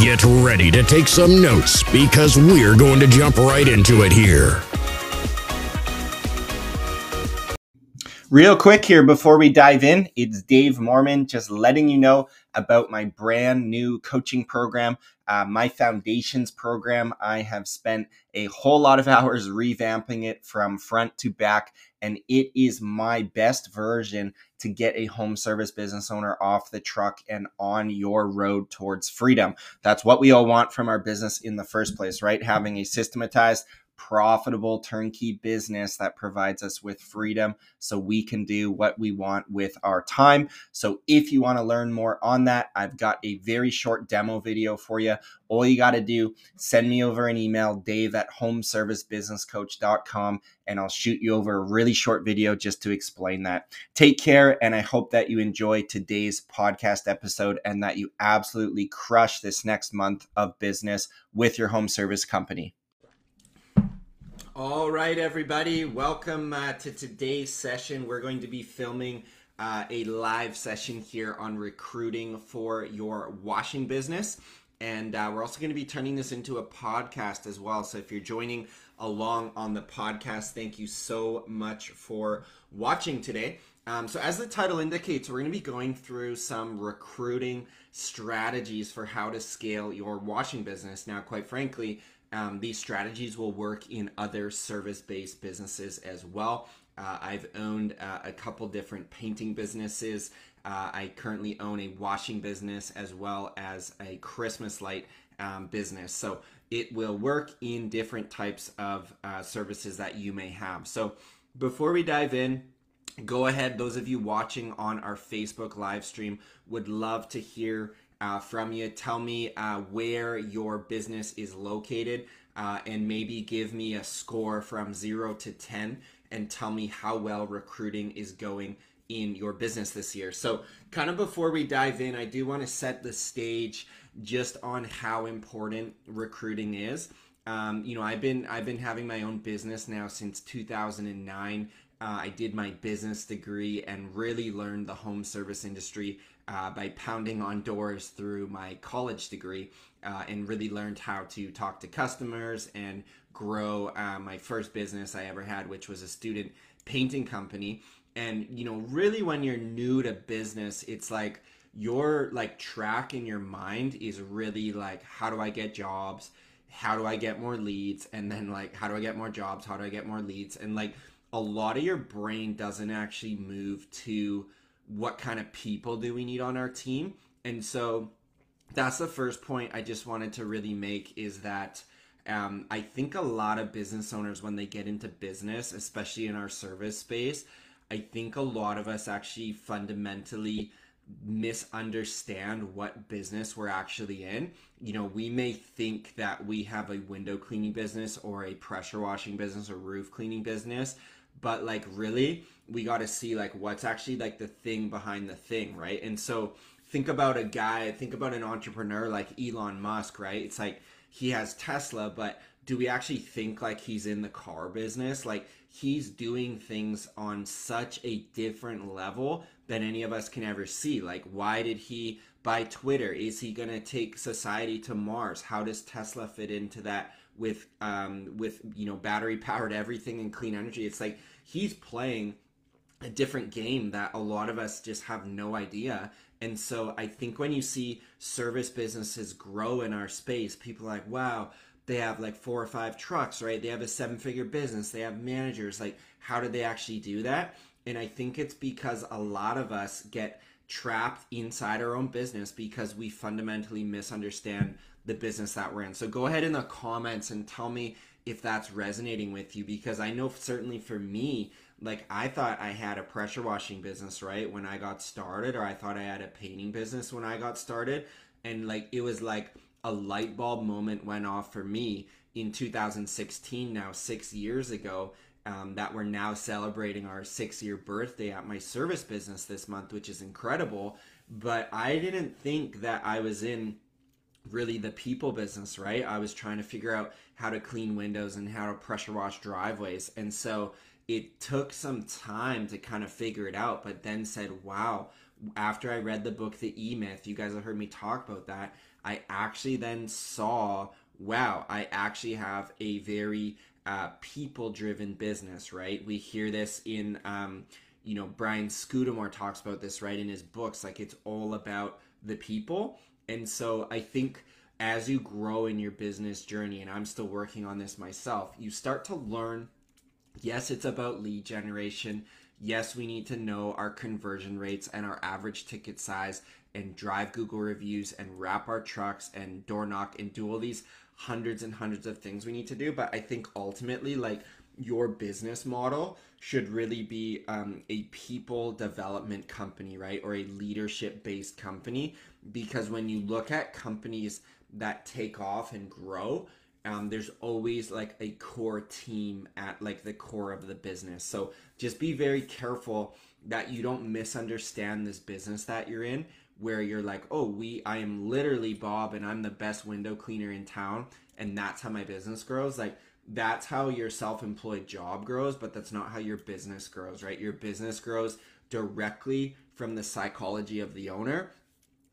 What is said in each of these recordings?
Get ready to take some notes because we're going to jump right into it here. Real quick here before we dive in, it's Dave Moerman just letting you know about my brand new coaching program, uh, my foundations program. I have spent a whole lot of hours revamping it from front to back, and it is my best version to get a home service business owner off the truck and on your road towards freedom. That's what we all want from our business in the first place, right? Having a systematized, profitable turnkey business that provides us with freedom so we can do what we want with our time. So if you want to learn more on that, I've got a very short demo video for you. All you got to do, send me over an email, dave at homeservicebusinesscoach.com, and I'll shoot you over a really short video just to explain that. Take care, and I hope that you enjoy today's podcast episode and that you absolutely crush this next month of business with your home service company. All right, everybody, welcome uh, to today's session. We're going to be filming uh, a live session here on recruiting for your washing business. And uh, we're also going to be turning this into a podcast as well. So if you're joining along on the podcast, thank you so much for watching today. Um, so, as the title indicates, we're going to be going through some recruiting strategies for how to scale your washing business. Now, quite frankly, um, these strategies will work in other service based businesses as well. Uh, I've owned uh, a couple different painting businesses. Uh, I currently own a washing business as well as a Christmas light um, business. So it will work in different types of uh, services that you may have. So before we dive in, go ahead. Those of you watching on our Facebook live stream would love to hear uh, from you. Tell me uh, where your business is located uh, and maybe give me a score from zero to 10 and tell me how well recruiting is going in your business this year. So, kind of before we dive in, I do want to set the stage just on how important recruiting is. Um, you know, I've been I've been having my own business now since 2009. Uh, I did my business degree and really learned the home service industry uh, by pounding on doors through my college degree uh, and really learned how to talk to customers and grow uh, my first business I ever had, which was a student painting company. And, you know, really when you're new to business, it's like your like track in your mind is really like, how do I get jobs? How do I get more leads? And then like, how do I get more jobs? How do I get more leads? And like, a lot of your brain doesn't actually move to what kind of people do we need on our team? And so that's the first point I just wanted to really make is that um, I think a lot of business owners, when they get into business, especially in our service space, I think a lot of us actually fundamentally misunderstand what business we're actually in. You know, we may think that we have a window cleaning business or a pressure washing business or roof cleaning business, but like really we got to see like what's actually like the thing behind the thing right? And so think about a guy think about an entrepreneur like elon musk right? It's like he has tesla but do we actually think like he's in the car business? Like he's doing things on such a different level than any of us can ever see. Like why did he buy twitter? Is he going to take society to mars? How does tesla fit into that with um with you know battery powered everything and clean energy? It's like he's playing a different game that a lot of us just have no idea. And so I think when you see service businesses grow in our space, people are like, wow, they have like four or five trucks, right? They have a seven figure business, they have managers. Like, how did they actually do that? And I think it's because a lot of us get trapped inside our own business because we fundamentally misunderstand the business that we're in. So go ahead in the comments and tell me if that's resonating with you because I know certainly for me, like I thought I had a pressure washing business, right, when I got started, or I thought I had a painting business when I got started. And like it was like a light bulb moment went off for me. in 2016 now, six years ago, um, that we're now celebrating our six year birthday at my service business this month, which is incredible. But I didn't think that I was in really the people business, right? I was trying to figure out how to clean windows and how to pressure wash driveways. And so it took some time to kind of figure it out, but then said, wow, after I read the book, The E Myth, you guys have heard me talk about that. I actually then saw, wow, I actually have a very uh, people driven business, right? We hear this in, um, you know, Brian Scudamore talks about this, right, in his books. Like it's all about the people. And so I think as you grow in your business journey, and I'm still working on this myself, you start to learn yes, it's about lead generation. Yes, we need to know our conversion rates and our average ticket size and drive Google reviews and wrap our trucks and door knock and do all these hundreds and hundreds of things we need to do. But I think ultimately, like your business model should really be um, a people development company, right? Or a leadership based company. Because when you look at companies that take off and grow, um, there's always like a core team at like the core of the business. So just be very careful that you don't misunderstand this business that you're in where you're like, oh, we, I am literally Bob and I'm the best window cleaner in town. And that's how my business grows. Like, that's how your self employed job grows, but that's not how your business grows, right? Your business grows directly from the psychology of the owner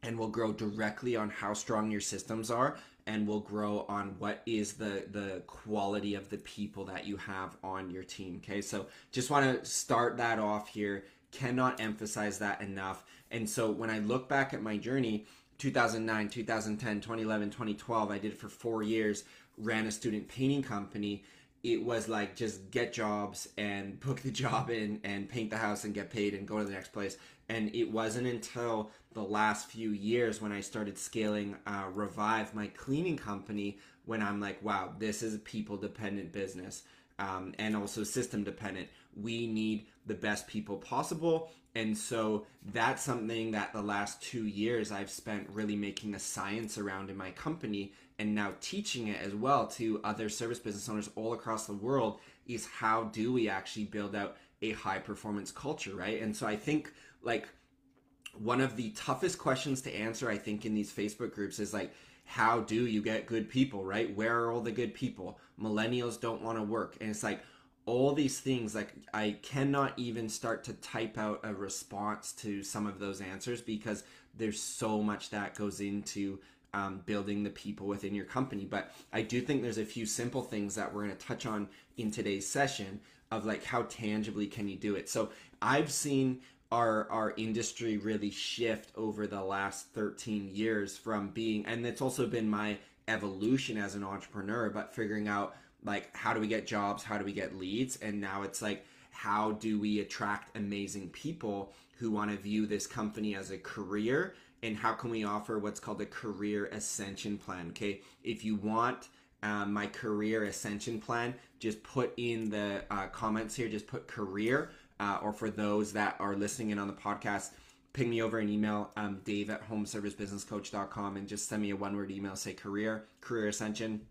and will grow directly on how strong your systems are and will grow on what is the the quality of the people that you have on your team okay so just want to start that off here cannot emphasize that enough and so when I look back at my journey, 2009, 2010, 2011, 2012, I did it for four years, ran a student painting company. It was like just get jobs and book the job in and paint the house and get paid and go to the next place. And it wasn't until the last few years when I started scaling uh, Revive, my cleaning company, when I'm like, wow, this is a people dependent business um, and also system dependent. We need the best people possible. And so that's something that the last two years I've spent really making a science around in my company and now teaching it as well to other service business owners all across the world is how do we actually build out a high performance culture, right? And so I think like one of the toughest questions to answer, I think, in these Facebook groups is like, how do you get good people, right? Where are all the good people? Millennials don't want to work. And it's like, all these things like i cannot even start to type out a response to some of those answers because there's so much that goes into um, building the people within your company but i do think there's a few simple things that we're going to touch on in today's session of like how tangibly can you do it so i've seen our our industry really shift over the last 13 years from being and it's also been my evolution as an entrepreneur but figuring out like how do we get jobs? How do we get leads? And now it's like how do we attract amazing people who want to view this company as a career? And how can we offer what's called a career ascension plan okay? If you want um, my career ascension plan just put in the uh, comments here just put career uh, or for those that are listening in on the podcast ping me over an email um, dave at homeservicebusinesscoach.com and just send me a one word email say career career ascension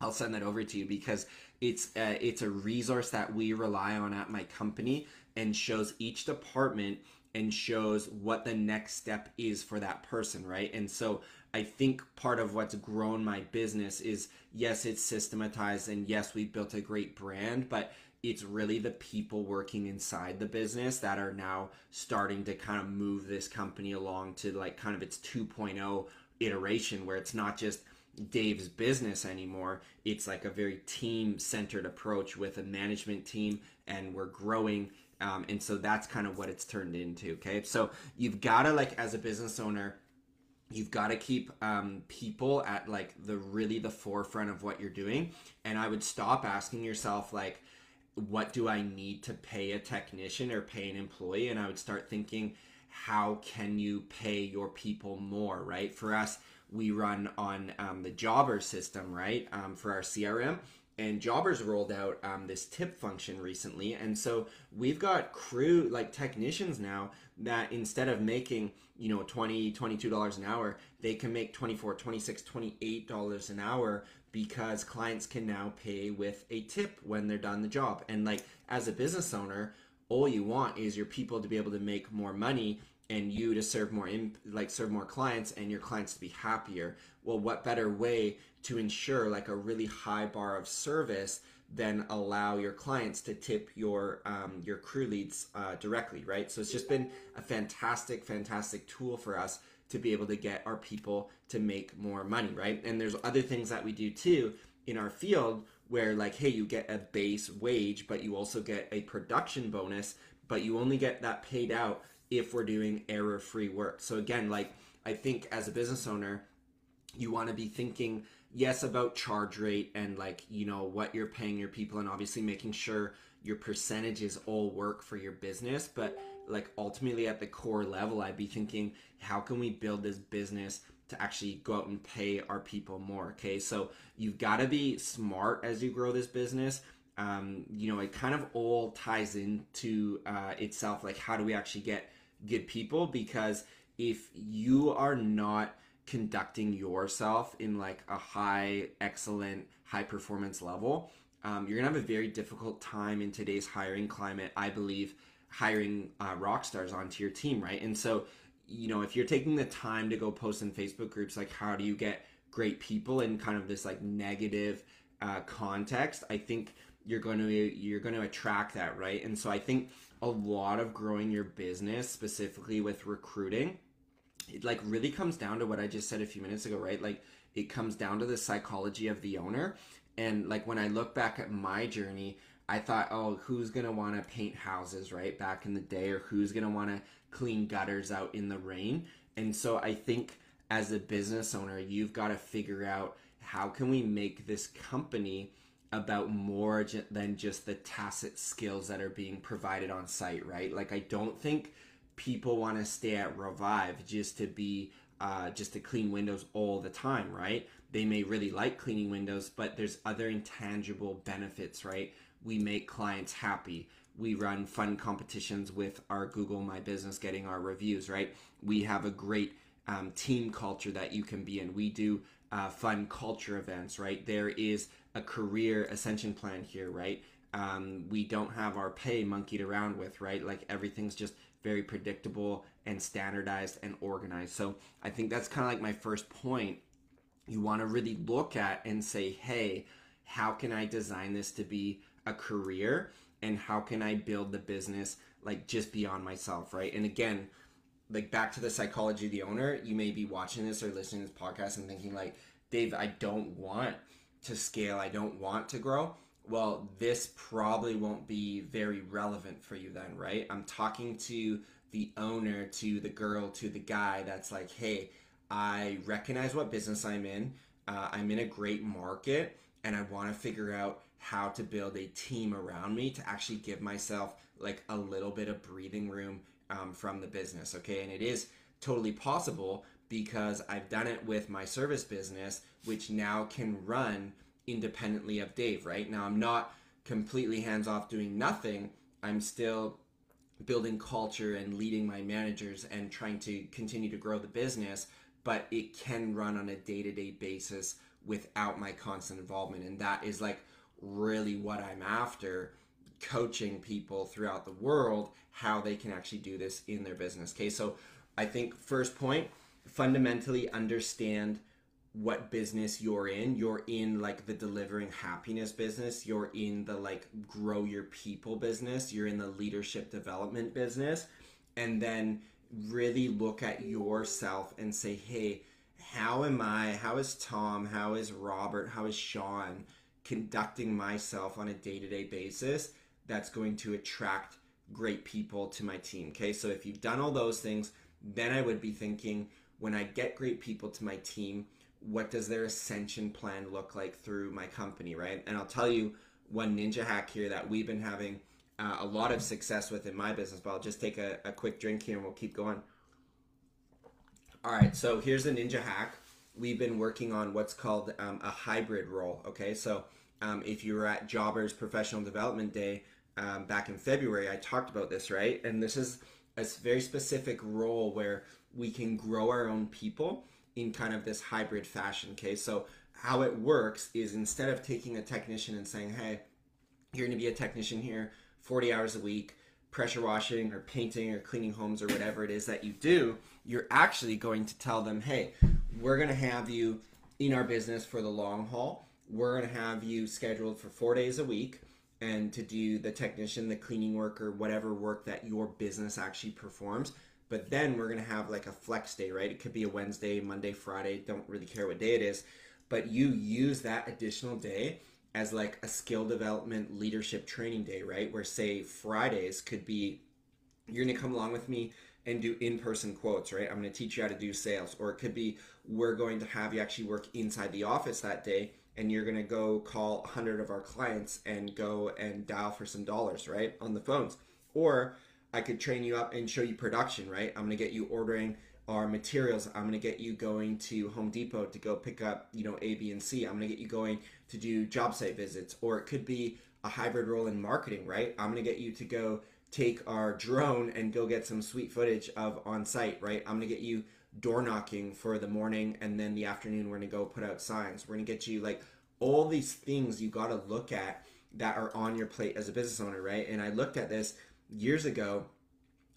I'll send that over to you because it's uh, it's a resource that we rely on at my company and shows each department and shows what the next step is for that person, right? And so I think part of what's grown my business is yes, it's systematized and yes, we've built a great brand, but it's really the people working inside the business that are now starting to kind of move this company along to like kind of its 2.0 iteration where it's not just Dave's business anymore. It's like a very team centered approach with a management team, and we're growing. Um, and so that's kind of what it's turned into. Okay. So you've got to, like, as a business owner, you've got to keep um, people at like the really the forefront of what you're doing. And I would stop asking yourself, like, what do I need to pay a technician or pay an employee? And I would start thinking, how can you pay your people more, right? For us, we run on um, the Jobber system, right, um, for our CRM. And Jobbers rolled out um, this tip function recently. And so we've got crew, like technicians now, that instead of making, you know, $20, $22 an hour, they can make $24, $26, $28 an hour because clients can now pay with a tip when they're done the job. And like as a business owner, all you want is your people to be able to make more money and you to serve more like serve more clients and your clients to be happier. Well, what better way to ensure like a really high bar of service than allow your clients to tip your um, your crew leads uh, directly, right? So it's just been a fantastic, fantastic tool for us to be able to get our people to make more money, right? And there's other things that we do too in our field where like hey, you get a base wage, but you also get a production bonus, but you only get that paid out if we're doing error-free work. So again, like I think as a business owner, you want to be thinking yes about charge rate and like you know what you're paying your people and obviously making sure your percentages all work for your business but like ultimately at the core level i'd be thinking how can we build this business to actually go out and pay our people more okay? So you've got to be smart as you grow this business. Um, you know it kind of all ties into uh, itself like how do we actually get good people? Because if you are not conducting yourself in like a high excellent high performance level um, you're gonna have a very difficult time in today's hiring climate i believe hiring uh, rock stars onto your team, right? And so, you know, if you're taking the time to go post in Facebook groups, like how do you get great people in kind of this like negative uh, context, I think you're going to you're going to attract that, right? And so I think a lot of growing your business, specifically with recruiting, it like really comes down to what I just said a few minutes ago, right? Like it comes down to the psychology of the owner. And like when I look back at my journey, I thought, oh, who's gonna want to paint houses, right? Back in the day, or who's gonna want to clean gutters out in the rain? And so I think as a business owner, you've got to figure out how can we make this company about more than just the tacit skills that are being provided on site, right? Like I don't think people want to stay at Revive just to be uh, just to clean windows all the time, right? They may really like cleaning windows, but there's other intangible benefits, right? We make clients happy. We run fun competitions with our Google My Business getting our reviews, right? We have a great um, team culture that you can be in. We do uh, fun culture events, right? There is a career ascension plan here, right? Um, we don't have our pay monkeyed around with, right? Like everything's just very predictable and standardized and organized. So I think that's kind of like my first point. You want to really look at and say, hey, how can I design this to be a career and how can I build the business like just beyond myself, right? And again, like back to the psychology of the owner, you may be watching this or listening to this podcast and thinking like, Dave, I don't want to scale, I don't want to grow. Well, this probably won't be very relevant for you then, right? I'm talking to the owner, to the girl, to the guy that's like, hey, I recognize what business I'm in. Uh, I'm in a great market and I want to figure out how to build a team around me to actually give myself like a little bit of breathing room um, from the business. Okay. And it is totally possible because I've done it with my service business, which now can run independently of Dave, right? Now I'm not completely hands off doing nothing. I'm still building culture and leading my managers and trying to continue to grow the business, but it can run on a day to day basis without my constant involvement. And that is like really what I'm after coaching people throughout the world how they can actually do this in their business. Okay, so I think first point, fundamentally understand what business you're in. You're in like the delivering happiness business, you're in the like grow your people business, you're in the leadership development business, and then really look at yourself and say, hey, how am I, how is Tom, how is Robert, how is Sean conducting myself on a day to day basis that's going to attract great people to my team. Okay, so if you've done all those things, then I would be thinking when I get great people to my team, what does their ascension plan look like through my company, right? And I'll tell you one ninja hack here that we've been having uh, a lot of success with in my business, but I'll just take a, a quick drink here and we'll keep going. All right, so here's a ninja hack we've been working on what's called um, a hybrid role. Okay, so um, if you were at Jobbers Professional Development Day um, back in February, I talked about this, right? And this is a very specific role where we can grow our own people in kind of this hybrid fashion. Okay, so how it works is instead of taking a technician and saying, hey, you're going to be a technician here 40 hours a week, pressure washing or painting or cleaning homes or whatever it is that you do, you're actually going to tell them, hey, we're going to have you in our business for the long haul. We're going to have you scheduled for four days a week and to do the technician, the cleaning work, or whatever work that your business actually performs. But then we're going to have like a flex day, right? It could be a Wednesday, Monday, Friday, don't really care what day it is. But you use that additional day as like a skill development leadership training day, right? Where say Fridays could be you're going to come along with me and do in-person quotes, right? I'm going to teach you how to do sales or it could be we're going to have you actually work inside the office that day and you're going to go call 100 of our clients and go and dial for some dollars, right? On the phones. Or I could train you up and show you production, right? I'm going to get you ordering our materials. I'm going to get you going to Home Depot to go pick up, you know, A, B, and C. I'm going to get you going to do job site visits. Or it could be a hybrid role in marketing, right? I'm going to get you to go take our drone and go get some sweet footage of on site, right? I'm to get you door knocking for the morning and then the afternoon we're to go put out signs. We're to get you like all these things you got to look at that are on your plate as a business owner, right? And I looked at this years ago.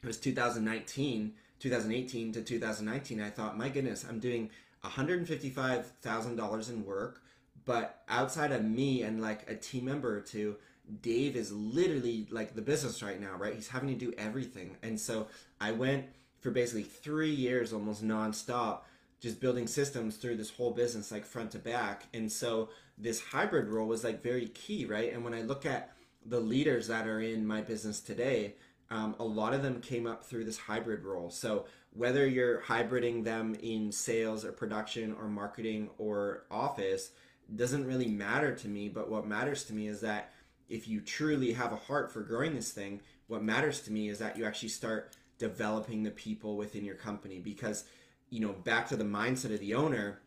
It was 2019 2018 to 2019, I thought, my goodness, I'm doing $155,000 in work, but outside of me and like a team member or two, Dave is literally like the business right now, right? He's having to do everything. And so I went for basically three years almost nonstop, just building systems through this whole business, like front to back. And so this hybrid role was like very key, right? And when I look at the leaders that are in my business today, um, a lot of them came up through this hybrid role. So whether you're hybriding them in sales or production or marketing or office doesn't really matter to me. But what matters to me is that if you truly have a heart for growing this thing, what matters to me is that you actually start developing the people within your company. Because you know back to the mindset of the owner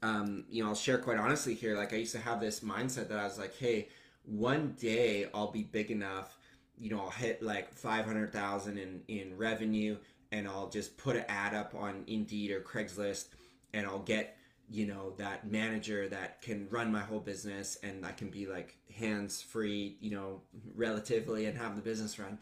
um, you know i'll share quite honestly here like i used to have this mindset that i was like hey one day i'll be big enough you know, I'll hit like 500,000 in, in revenue and I'll just put an ad up on Indeed or Craigslist and I'll get, you know, that manager that can run my whole business and I can be like hands free, you know, relatively and have the business run.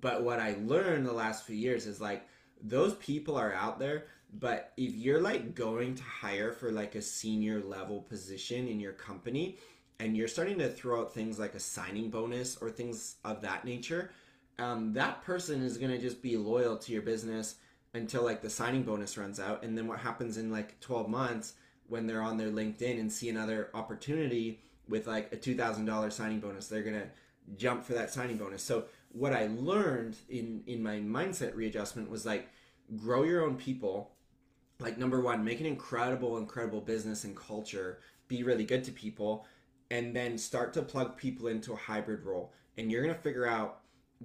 But what I learned the last few years is like those people are out there, but if you're like going to hire for like a senior level position in your company, and you're starting to throw out things like a signing bonus or things of that nature, um, that person is going to just be loyal to your business until like the signing bonus runs out. And then what happens in like 12 months when they're on their LinkedIn and see another opportunity with like a $2,000 signing bonus, they're going to jump for that signing bonus. So what I learned in, in my mindset readjustment was like grow your own people. Like number one, make an incredible, incredible business and culture. Be really good to people and then start to plug people into a hybrid role. And you're going to figure out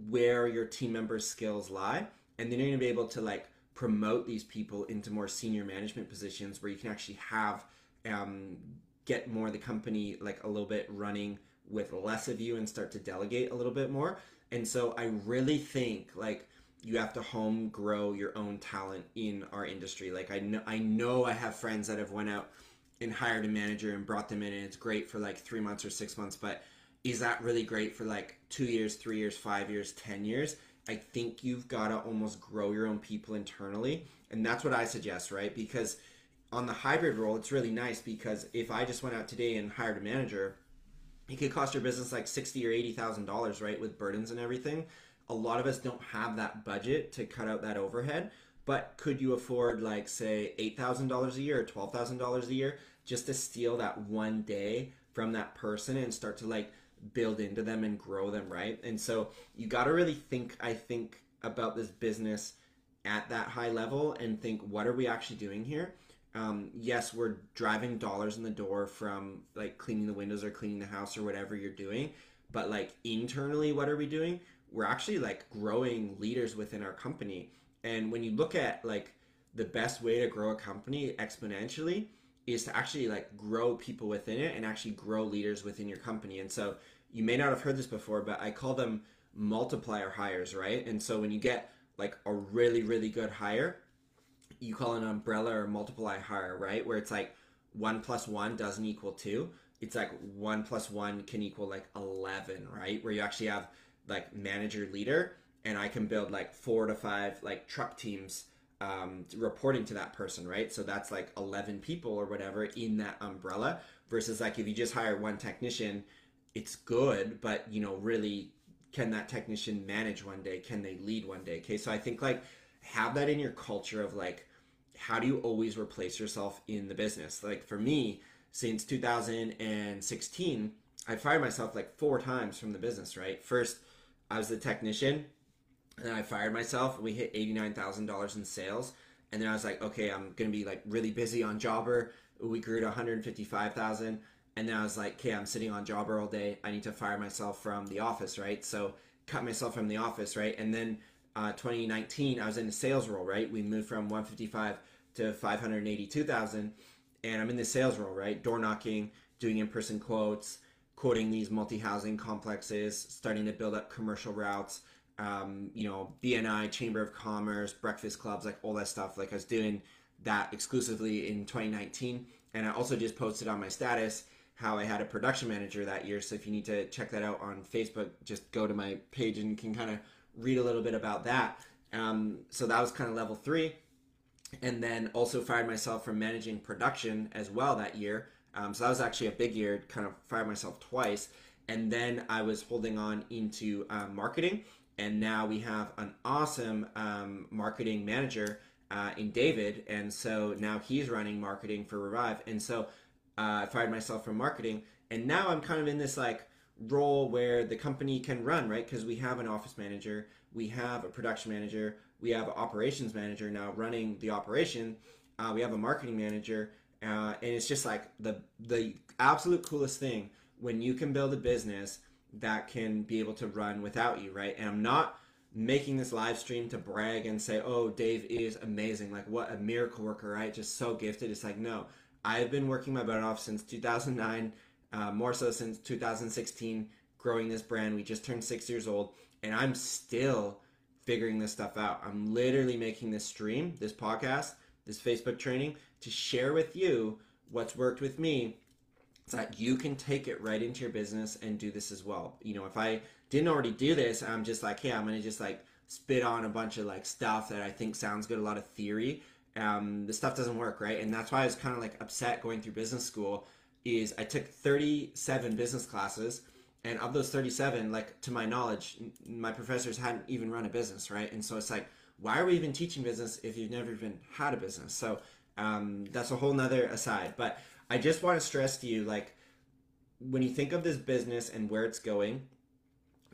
where your team members' skills lie. And then you're going to be able to like promote these people into more senior management positions where you can actually have, um, get more of the company like a little bit running with less of you and start to delegate a little bit more. And so I really think like you have to home grow your own talent in our industry. Like I know I know I have friends that have went out and hired a manager and brought them in and it's great for like three months or six months but is that really great for like two years three years five years ten years i think you've got to almost grow your own people internally and that's what i suggest right? Because on the hybrid role it's really nice because if i just went out today and hired a manager it could cost your business like sixty or eighty thousand dollars right with burdens and everything. A lot of us don't have that budget to cut out that overhead but could you afford like say $8000 a year or $12000 a year just to steal that one day from that person and start to like build into them and grow them, right? And so you got to really think, I think, about this business at that high level and think, what are we actually doing here? Um, yes, we're driving dollars in the door from like cleaning the windows or cleaning the house or whatever you're doing, but like internally, what are we doing? We're actually like growing leaders within our company. And when you look at like the best way to grow a company exponentially, is to actually like grow people within it and actually grow leaders within your company. And so you may not have heard this before, but I call them multiplier hires, right? And so when you get like a really, really good hire, you call an umbrella or multiply hire, right? Where it's like one plus one doesn't equal two. It's like one plus one can equal like 11, right? Where you actually have like manager leader and I can build like four to five like truck teams um, reporting to that person, right? So that's like 11 people or whatever in that umbrella versus like if you just hire one technician, it's good, but you know, really can that technician manage one day? Can they lead one day? Okay, so I think like have that in your culture of like, how do you always replace yourself in the business? Like for me, since 2016, I fired myself like four times from the business, right? First, I was the technician, and then I fired myself. We hit $89,000 in sales. And then I was like, okay, I'm going to be like really busy on Jobber. We grew to 155,000. And then I was like, okay, I'm sitting on Jobber all day. I need to fire myself from the office, right? So cut myself from the office, right? And then uh, 2019, I was in the sales role, right? We moved from 155 to 582,000. And I'm in the sales role, right? Door knocking, doing in person quotes, quoting these multi housing complexes, starting to build up commercial routes um, you know, BNI, Chamber of Commerce, breakfast clubs, like all that stuff. Like I was doing that exclusively in 2019. And I also just posted on my status how I had a production manager that year. So if you need to check that out on Facebook, just go to my page and can kind of read a little bit about that. Um, so that was kind of level three. And then also fired myself from managing production as well that year. Um, so that was actually a big year, kind of fired myself twice. And then I was holding on into uh, marketing and now we have an awesome um, marketing manager uh, in David, and so now he's running marketing for Revive, and so uh, I fired myself from marketing, and now I'm kind of in this like role where the company can run right because we have an office manager, we have a production manager, we have an operations manager now running the operation, uh, we have a marketing manager, uh, and it's just like the the absolute coolest thing when you can build a business that can be able to run without you, right? And I'm not making this live stream to brag and say, oh, Dave is amazing. Like, what a miracle worker, right? Just so gifted. It's like, no, I've been working my butt off since 2009, uh, more so since 2016, growing this brand. We just turned six years old, and I'm still figuring this stuff out. I'm literally making this stream, this podcast, this Facebook training to share with you what's worked with me so that you can take it right into your business and do this as well. You know, if I didn't already do this, I'm just like, hey, I'm gonna just like spit on a bunch of like stuff that I think sounds good, a lot of theory. Um, the stuff doesn't work, right? And that's why I was kind of like upset going through business school. Is I took 37 business classes, and of those 37, like to my knowledge, my professors hadn't even run a business, right? And so it's like, why are we even teaching business if you've never even had a business? So um, that's a whole nother aside. But I just want to stress to you like when you think of this business and where it's going,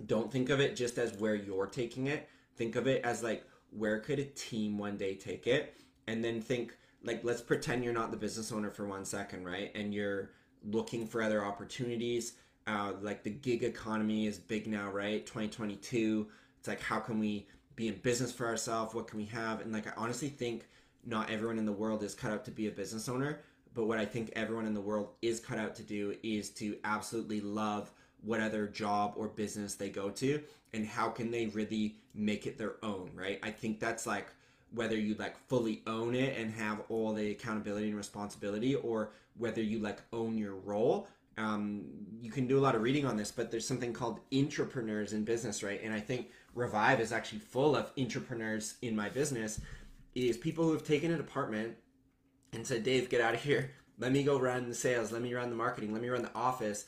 don't think of it just as where you're taking it. Think of it as like where could a team one day take it? And then think like let's pretend you're not the business owner for one second, right? And you're looking for other opportunities. Uh, like the gig economy is big now, right? 2022. It's like how can we be in business for ourselves? What can we have? And like I honestly think not everyone in the world is cut out to be a business owner but what I think everyone in the world is cut out to do is to absolutely love what other job or business they go to and how can they really make it their own, right? I think that's like whether you like fully own it and have all the accountability and responsibility or whether you like own your role. Um, you can do a lot of reading on this, but there's something called entrepreneurs in business, right? And I think Revive is actually full of entrepreneurs in my business. Is people who have taken a department and said, Dave, get out of here. Let me go run the sales. Let me run the marketing. Let me run the office.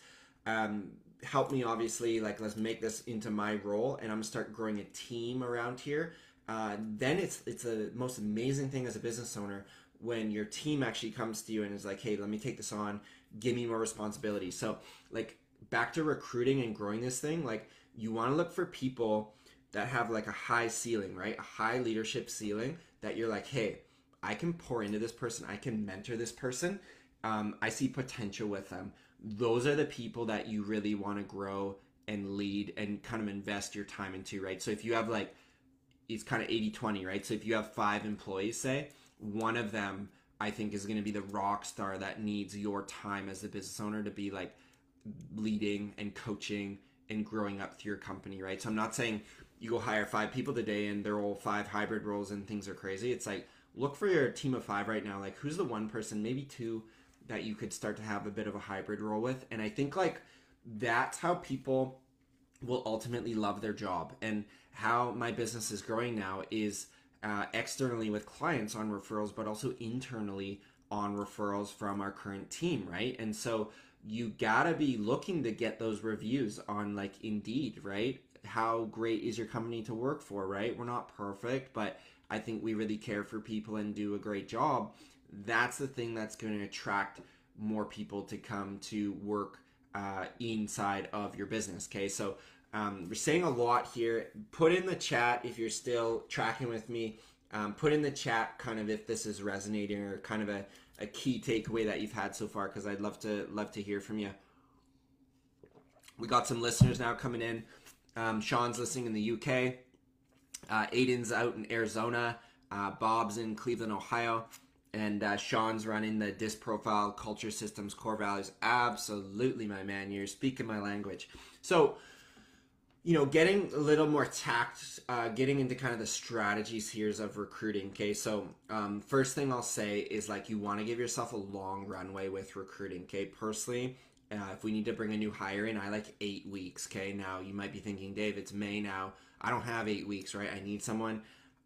Um, help me, obviously. Like, let's make this into my role, and I'm gonna start growing a team around here. Uh, then it's it's the most amazing thing as a business owner when your team actually comes to you and is like, hey, let me take this on. Give me more responsibility. So, like, back to recruiting and growing this thing. Like, you want to look for people that have like a high ceiling, right? A high leadership ceiling that you're like, hey I can pour into this person, I can mentor this person. Um, I see potential with them. Those are the people that you really want to grow and lead and kind of invest your time into, right? So if you have like, it's kind of 80 20, right? So if you have five employees, say, one of them I think is going to be the rock star that needs your time as a business owner to be like leading and coaching and growing up through your company, right? So I'm not saying you go hire five people today and they're all five hybrid roles and things are crazy. It's like, look for your team of five right now. Like, who's the one person, maybe two, that you could start to have a bit of a hybrid role with. And I think like that's how people will ultimately love their job. And how my business is growing now is uh, externally with clients on referrals, but also internally on referrals from our current team, right? And so you gotta be looking to get those reviews on like Indeed, right? How great is your company to work for, right? We're not perfect, but I think we really care for people and do a great job. That's the thing that's going to attract more people to come to work uh, inside of your business. Okay, so um, we're saying a lot here. Put in the chat if you're still tracking with me. Um, put in the chat kind of if this is resonating or kind of a, a key takeaway that you've had so far because I'd love to love to hear from you. We got some listeners now coming in. Um, Sean's listening in the UK. Uh, Aiden's out in Arizona. Uh, Bob's in Cleveland, Ohio. And uh, Sean's running the DISC profile, culture systems, core values. Absolutely, my man. You're speaking my language. So, you know, getting a little more tact, uh, getting into kind of the strategies here of recruiting. Okay, so um, first thing I'll say is like you want to give yourself a long runway with recruiting. Okay, personally, uh, if we need to bring a new hire in, I like eight weeks. Okay, now you might be thinking, Dave, it's May now. I don't have eight weeks, right? I need someone.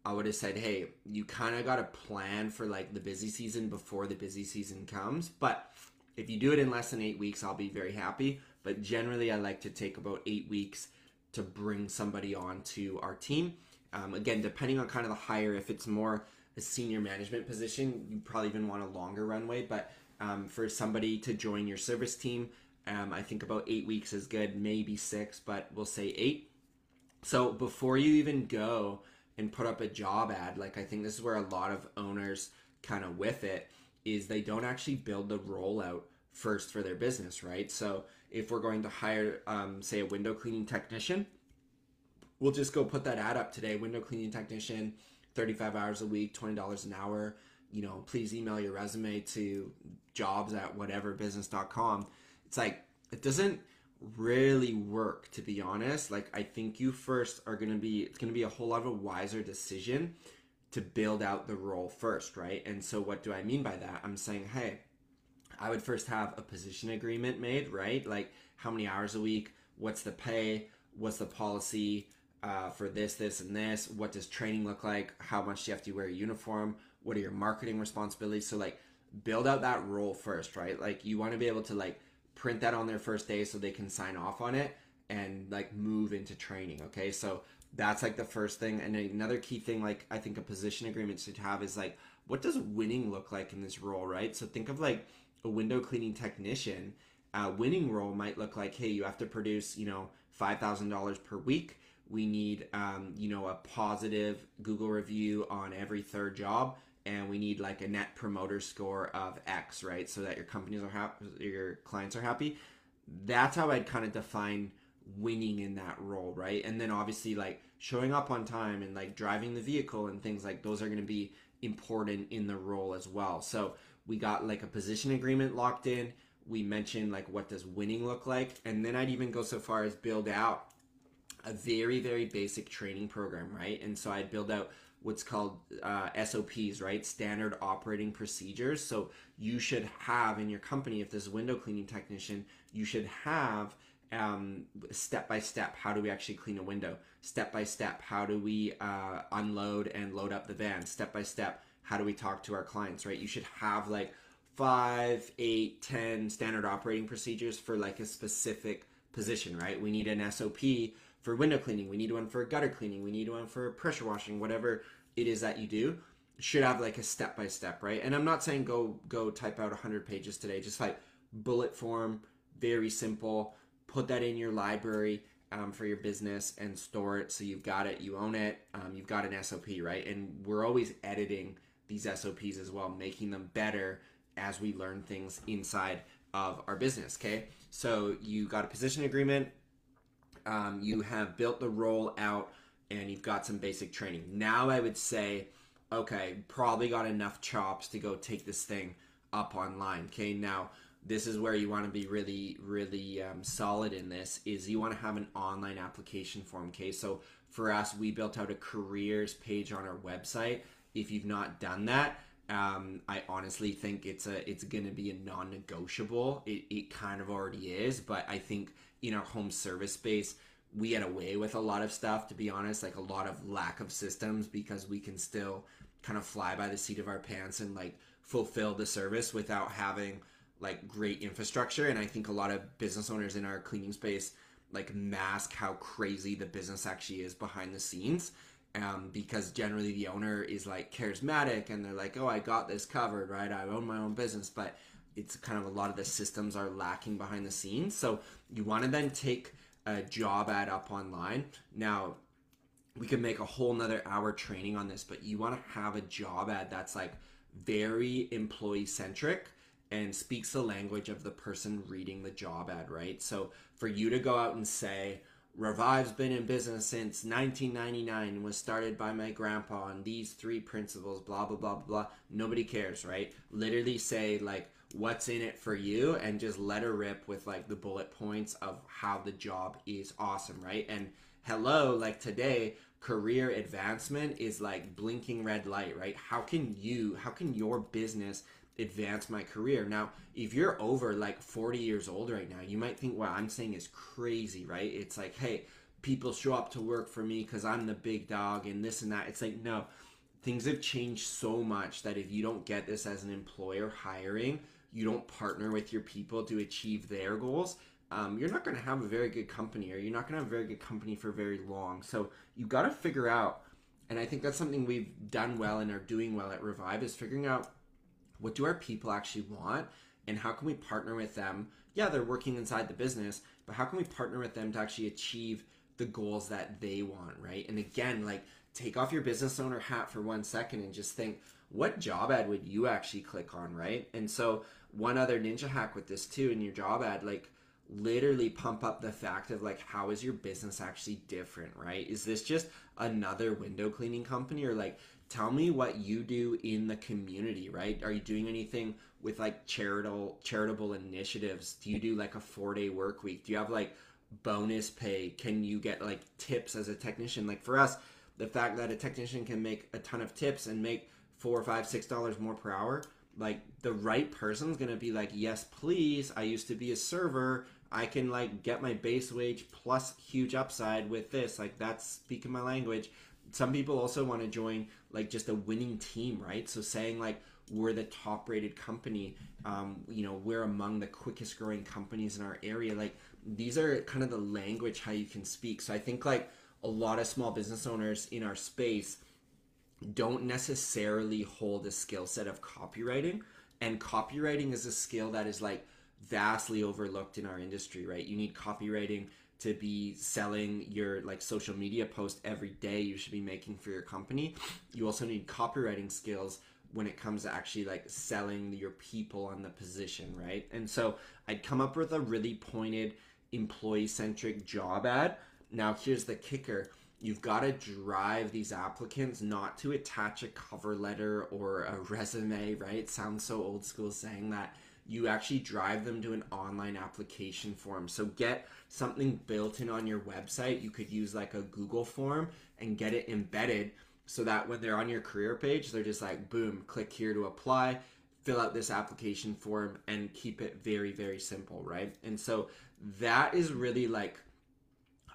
I would have said, hey, you kind of got to plan for like the busy season before the busy season comes. But if you do it in less than eight weeks, I'll be very happy. But generally, I like to take about eight weeks to bring somebody on to our team. Um, again, depending on kind of the hire, if it's more a senior management position, you probably even want a longer runway. But um, for somebody to join your service team, um, I think about eight weeks is good, maybe six, but we'll say eight. So before you even go and put up a job ad, like I think this is where a lot of owners kind of with it is they don't actually build the rollout first for their business, right? So if we're going to hire, um, say, a window cleaning technician, we'll just go put that ad up today. Window cleaning technician, 35 hours a week, $20 an hour. You know, please email your resume to jobs at whateverbusiness.com. It's like, it doesn't really work to be honest like i think you first are going to be it's going to be a whole lot of a wiser decision to build out the role first right and so what do i mean by that i'm saying hey i would first have a position agreement made right? Like how many hours a week? What's the pay? What's the policy uh, for this this and this? What does training look like? How much do you have to wear a uniform? What are your marketing responsibilities? So like build out that role first right? Like you want to be able to like print that on their first day so they can sign off on it and like move into training. Okay, so that's like the first thing. And another key thing, like I think a position agreement should have is like, what does winning look like in this role, right? So think of like a window cleaning technician. A winning role might look like, hey, you have to produce, you know, five thousand dollars per week. We need, um, you know, a positive Google review on every third job and we need like a net promoter score of X, right? So that your companies are happy, your clients are happy. That's how I'd kind of define winning in that role, right? And then obviously like showing up on time and like driving the vehicle and things like those are going to be important in the role as well. So we got like a position agreement locked in. We mentioned like what does winning look like, and then I'd even go so far as build out a very very basic training program, right? And so I'd build out what's called uh, SOPs, right? Standard operating procedures. So you should have in your company, if this window cleaning technician, you should have um, step by step how do we actually clean a window step by step how do we uh, unload and load up the van step by step how do we talk to our clients right? You should have like five eight ten standard operating procedures for like a specific position right? We need an sop for window cleaning. We need one for gutter cleaning. We need one for pressure washing whatever it is that you do. Should have like a step by step right? And i'm not saying go go type out 100 pages today. Just like bullet form very simple. Put that in your library um, for your business and store it so you've got it. You own it. Um, you've got an sop right? And we're always editing these sops as well making them better as we learn things inside of our business okay so you got a position agreement um, you have built the role out and you've got some basic training. Now I would say, okay, probably got enough chops to go take this thing up online. Okay, now this is where you want to be really, really um, solid in this. Is you want to have an online application form. Okay, so for us, we built out a careers page on our website. If you've not done that, Um, I honestly think it's a it's going to be a non-negotiable. It, it kind of already is, but I think in our home service space, we get away with a lot of stuff. To be honest, like a lot of lack of systems because we can still kind of fly by the seat of our pants and like fulfill the service without having like great infrastructure. And I think a lot of business owners in our cleaning space like mask how crazy the business actually is behind the scenes. Um, because generally the owner is like charismatic and they're like, oh, I got this covered, right? I own my own business, but it's kind of a lot of the systems are lacking behind the scenes. So you want to then take a job ad up online. Now, we could make a whole nother hour training on this, but you want to have a job ad that's like very employee centric and speaks the language of the person reading the job ad, right? So for you to go out and say, Revive's been in business since 1999 was started by my grandpa on these three principles, blah, blah, blah, blah. Nobody cares, right? Literally say, like, what's in it for you and just let her rip with, like, the bullet points of how the job is awesome, right? And hello, like today, career advancement is like blinking red light, right? How can you, how can your business advance my career. Now, if you're over like 40 years old right now, you might think what I'm saying is crazy, right? It's like, hey, people show up to work for me because I'm the big dog and this and that. It's like, no, things have changed so much that if you don't get this as an employer hiring, you don't partner with your people to achieve their goals. Um, you're not going to have a very good company or you're not going to have a very good company for very long. So you got to figure out, and I think that's something we've done well and are doing well at Revive is figuring out what do our people actually want? And how can we partner with them? Yeah they're working inside the business but how can we partner with them to actually achieve the goals that they want right? And again like take off your business owner hat for one second and just think what job ad would you actually click on right? And so one other ninja hack with this too in your job ad like literally pump up the fact of like how is your business actually different right? Is this just another window cleaning company or like tell me what you do in the community right? Are you doing anything with like charitable charitable initiatives? Do you do like a four day work week? Do you have like bonus pay? Can you get like tips as a technician? Like for us the fact that a technician can make a ton of tips and make four five six dollars more per hour like the right person's gonna be like yes please i used to be a server. I can like get my base wage plus huge upside with this. Like that's speaking my language some people also want to join like just a winning team, right? So saying like we're the top rated company, um, you know, we're among the quickest growing companies in our area. Like these are kind of the language how you can speak. So I think like a lot of small business owners in our space don't necessarily hold a skill set of copywriting. And copywriting is a skill that is like vastly overlooked in our industry, right? You need copywriting to be selling your like social media post every day you should be making for your company. You also need copywriting skills when it comes to actually like selling your people on the position right? And so i'd come up with a really pointed employee centric job ad. Now here's the kicker. You've got to drive these applicants not to attach a cover letter or a resume right? Sounds so old school saying that you actually drive them to an online application form. So get something built in on your website. You could use like a Google form and get it embedded so that when they're on your career page, they're just like, boom, click here to apply, fill out this application form, and keep it very, very simple, right? And so that is really like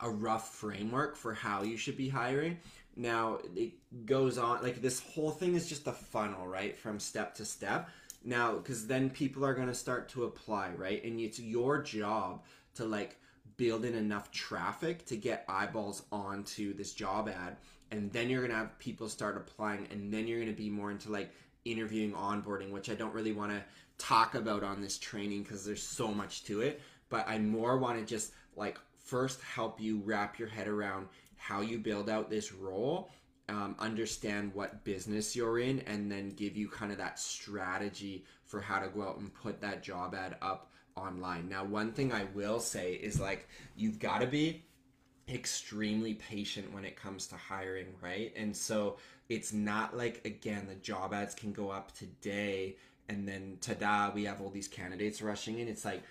a rough framework for how you should be hiring. Now, it goes on, like this whole thing is just a funnel, right? From step to step now because then people are going to start to apply right? And it's your job to like build in enough traffic to get eyeballs onto this job ad and then you're going to have people start applying and then you're going to be more into like interviewing onboarding which i don't really want to talk about on this training because there's so much to it but i more want to just like first help you wrap your head around how you build out this role um, understand what business you're in and then give you kind of that strategy for how to go out and put that job ad up online. Now, one thing I will say is like you've got to be extremely patient when it comes to hiring, right? And so it's not like again the job ads can go up today and then ta-da, we have all these candidates rushing in. It's like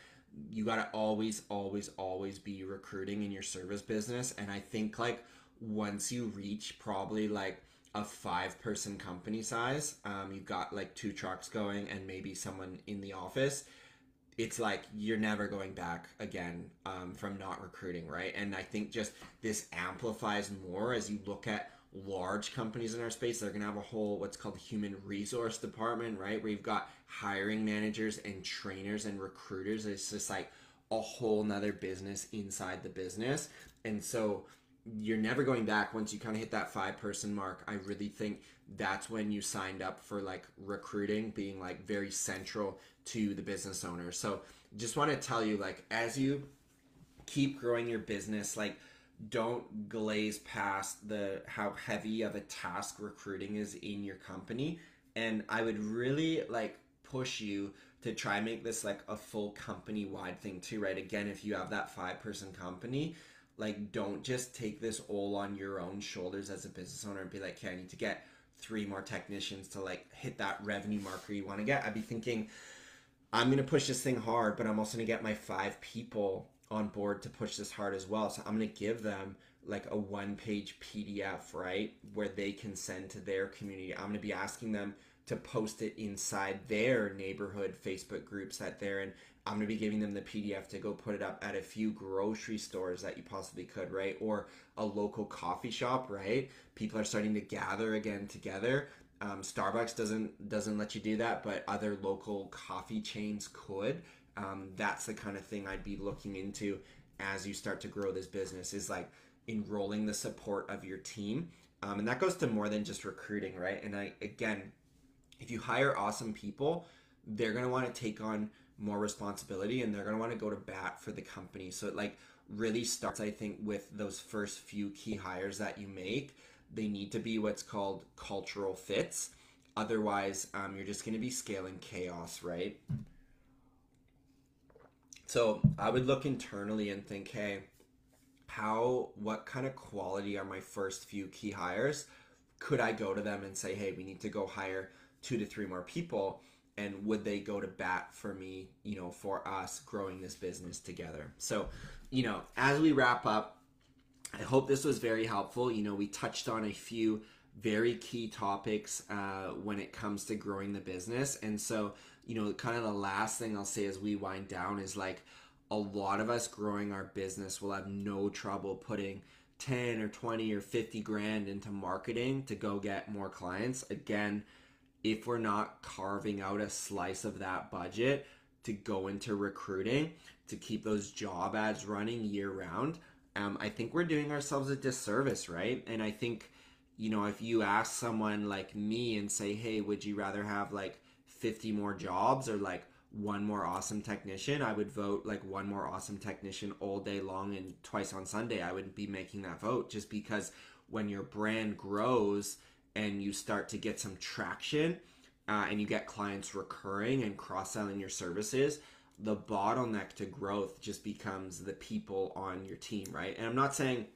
you got to always always always be recruiting in your service business and I think like once you reach probably like a five person company size, um, you've got like two trucks going and maybe someone in the office, it's like you're never going back again um, from not recruiting, right? And I think just this amplifies more as you look at large companies in our space. They're going to have a whole what's called human resource department, right? Where you've got hiring managers and trainers and recruiters. It's just like a whole nother business inside the business. And so you're never going back once you kind of hit that five person mark. I really think that's when you signed up for like recruiting being like very central to the business owner. So just want to tell you like as you keep growing your business like don't glaze past the how heavy of a task recruiting is in your company and I would really like push you to try and make this like a full company wide thing too, right? Again, if you have that five person company, like don't just take this all on your own shoulders as a business owner and be like, okay, I need to get three more technicians to like hit that revenue marker you want to get. I'd be thinking, I'm gonna push this thing hard, but I'm also gonna get my five people on board to push this hard as well. So I'm gonna give them like a one page PDF, right? Where they can send to their community. I'm gonna be asking them to post it inside their neighborhood Facebook groups that they're in. I'm going to be giving them the PDF to go put it up at a few grocery stores that you possibly could, right? Or a local coffee shop, right? People are starting to gather again together. Um, Starbucks doesn't doesn't let you do that, but other local coffee chains could. Um, that's the kind of thing I'd be looking into as you start to grow this business. Is like enrolling the support of your team, um, and that goes to more than just recruiting, right? And I again, if you hire awesome people, they're gonna want to take on more responsibility and they're going to want to go to bat for the company. So it like really starts, I think, with those first few key hires that you make. They need to be what's called cultural fits. Otherwise, um, you're just going to be scaling chaos, right? So I would look internally and think, hey, how, what kind of quality are my first few key hires? Could I go to them and say, hey, we need to go hire two to three more people? and would they go to bat for me you know for us growing this business together? So you know as we wrap up i hope this was very helpful. You know we touched on a few very key topics uh, when it comes to growing the business. And so you know kind of the last thing i'll say as we wind down is like a lot of us growing our business will have no trouble putting 10 or 20 or 50 grand into marketing to go get more clients. Again if we're not carving out a slice of that budget to go into recruiting to keep those job ads running year round, um, I think we're doing ourselves a disservice, right? And I think, you know, if you ask someone like me and say, hey, would you rather have like 50 more jobs or like one more awesome technician, I would vote like one more awesome technician all day long and twice on Sunday. I would be making that vote just because when your brand grows, and you start to get some traction uh, and you get clients recurring and cross selling your services, the bottleneck to growth just becomes the people on your team, right? And I'm not saying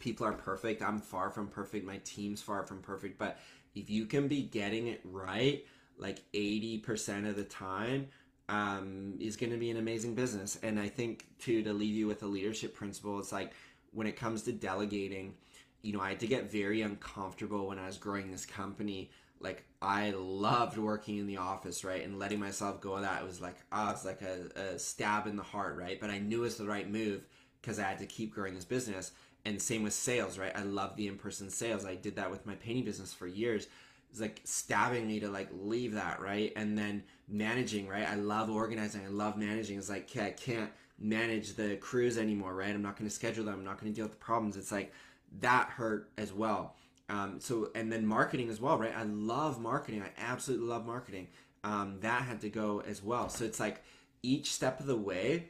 people are perfect. I'm far from perfect. My team's far from perfect. But if you can be getting it right, like 80% of the time, um, is going to be an amazing business. And I think, too, to leave you with a leadership principle, it's like when it comes to delegating, you know, I had to get very uncomfortable when I was growing this company. Like I loved working in the office, right, and letting myself go of that. It was like, ah, oh, it's like a, a stab in the heart, right? But I knew it was the right move because I had to keep growing this business. And same with sales, right? I love the in-person sales. I did that with my painting business for years. It's like stabbing me to like leave that, right? And then managing, right? I love organizing. I love managing. It's like, I can't manage the crews anymore, right? I'm not going to schedule them. I'm not going to deal with the problems. It's like that hurt as well. Um, so and then marketing as well, right? I love marketing. I absolutely love marketing. Um, that had to go as well. So it's like each step of the way,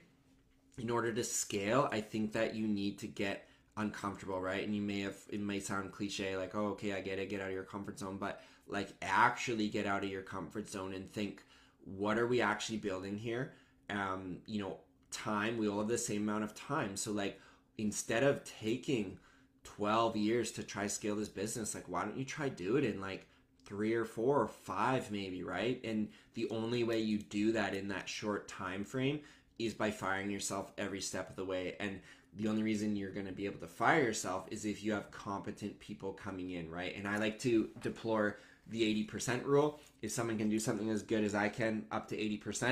in order to scale, I think that you need to get uncomfortable, right? And you may have it may sound cliche, like, oh, okay, I get it, get out of your comfort zone, but like actually get out of your comfort zone and think, what are we actually building here? Um, you know, time. We all have the same amount of time, so like instead of taking 12 years to try scale this business like why don't you try do it in like three or four or five maybe right and the only way you do that in that short time frame is by firing yourself every step of the way and The only reason you're going to be able to fire yourself is if you have competent people coming in, right? And I like to deplore the 80% rule. If someone can do something as good as I can, up to 80%,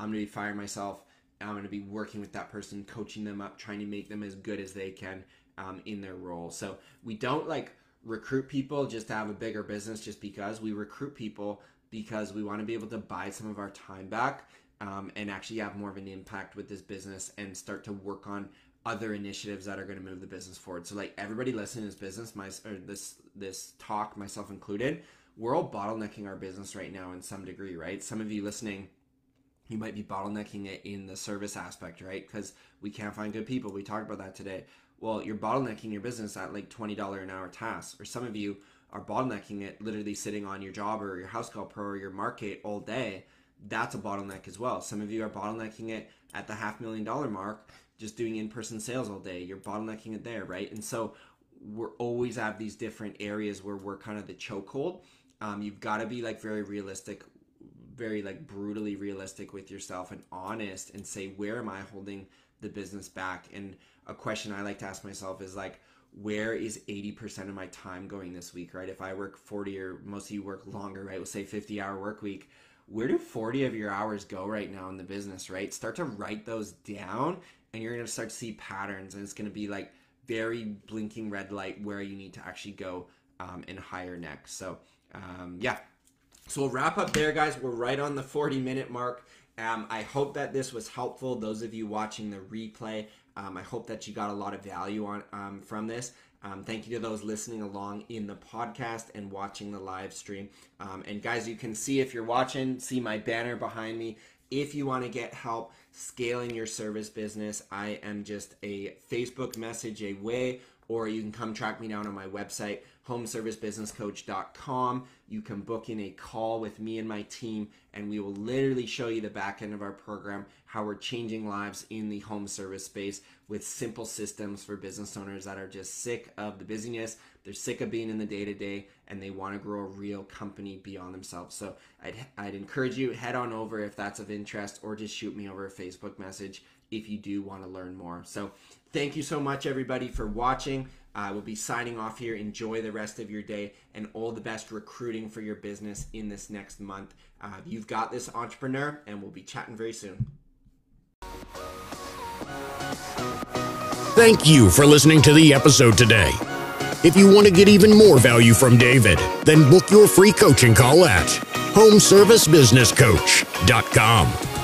I'm going to be firing myself. I'm going to be working with that person, coaching them up, trying to make them as good as they can um, in their role. So we don't like recruit people just to have a bigger business just because we recruit people because we want to be able to buy some of our time back um, and actually have more of an impact with this business and start to work on other initiatives that are going to move the business forward. So like everybody listening to this business, my or this this talk, myself included, we're all bottlenecking our business right now in some degree, right? Some of you listening, you might be bottlenecking it in the service aspect, right? Because we can't find good people. We talked about that today. Well, you're bottlenecking your business at like twenty dollar an hour tasks, or some of you are bottlenecking it literally sitting on your job or your Housecall Pro or your Markate all day. That's a bottleneck as well. Some of you are bottlenecking it at the half million dollar mark just doing in-person sales all day you're bottlenecking it there right and so we're always have these different areas where we're kind of the chokehold um, you've got to be like very realistic very like brutally realistic with yourself and honest and say where am i holding the business back and a question i like to ask myself is like where is 80% of my time going this week right? If i work 40 or most of you work longer right? We'll say 50 hour work week. Where do 40 of your hours go right now in the business right? Start to write those down and you're to start to see patterns and it's to be like very blinking red light where you need to actually go um, and hire next. So um, yeah. So we'll wrap up there guys. We're right on the 40 minute mark. Um, i hope that this was helpful. Those of you watching the replay um, i hope that you got a lot of value on um, from this um, thank you to those listening along in the podcast and watching the live stream. Um, and guys, you can see if you're watching, see my banner behind me. If you want to get help scaling your service business, I am just a Facebook message away, or you can come track me down on my website, homeservicebusinesscoach.com. You can book in a call with me and my team, and we will literally show you the back end of our program, how we're changing lives in the home service space with simple systems for business owners that are just sick of the busyness. They're sick of being in the day to day, and they want to grow a real company beyond themselves. So I'd, I'd encourage you head on over if that's of interest, or just shoot me over a Facebook message if you do want to learn more. So thank you so much, everybody, for watching. I uh, will be signing off here. Enjoy the rest of your day and all the best recruiting for your business in this next month. Uh, you've got this, entrepreneur, and we'll be chatting very soon. Thank you for listening to the episode today. If you want to get even more value from David, then book your free coaching call at homeservicebusinesscoach.com.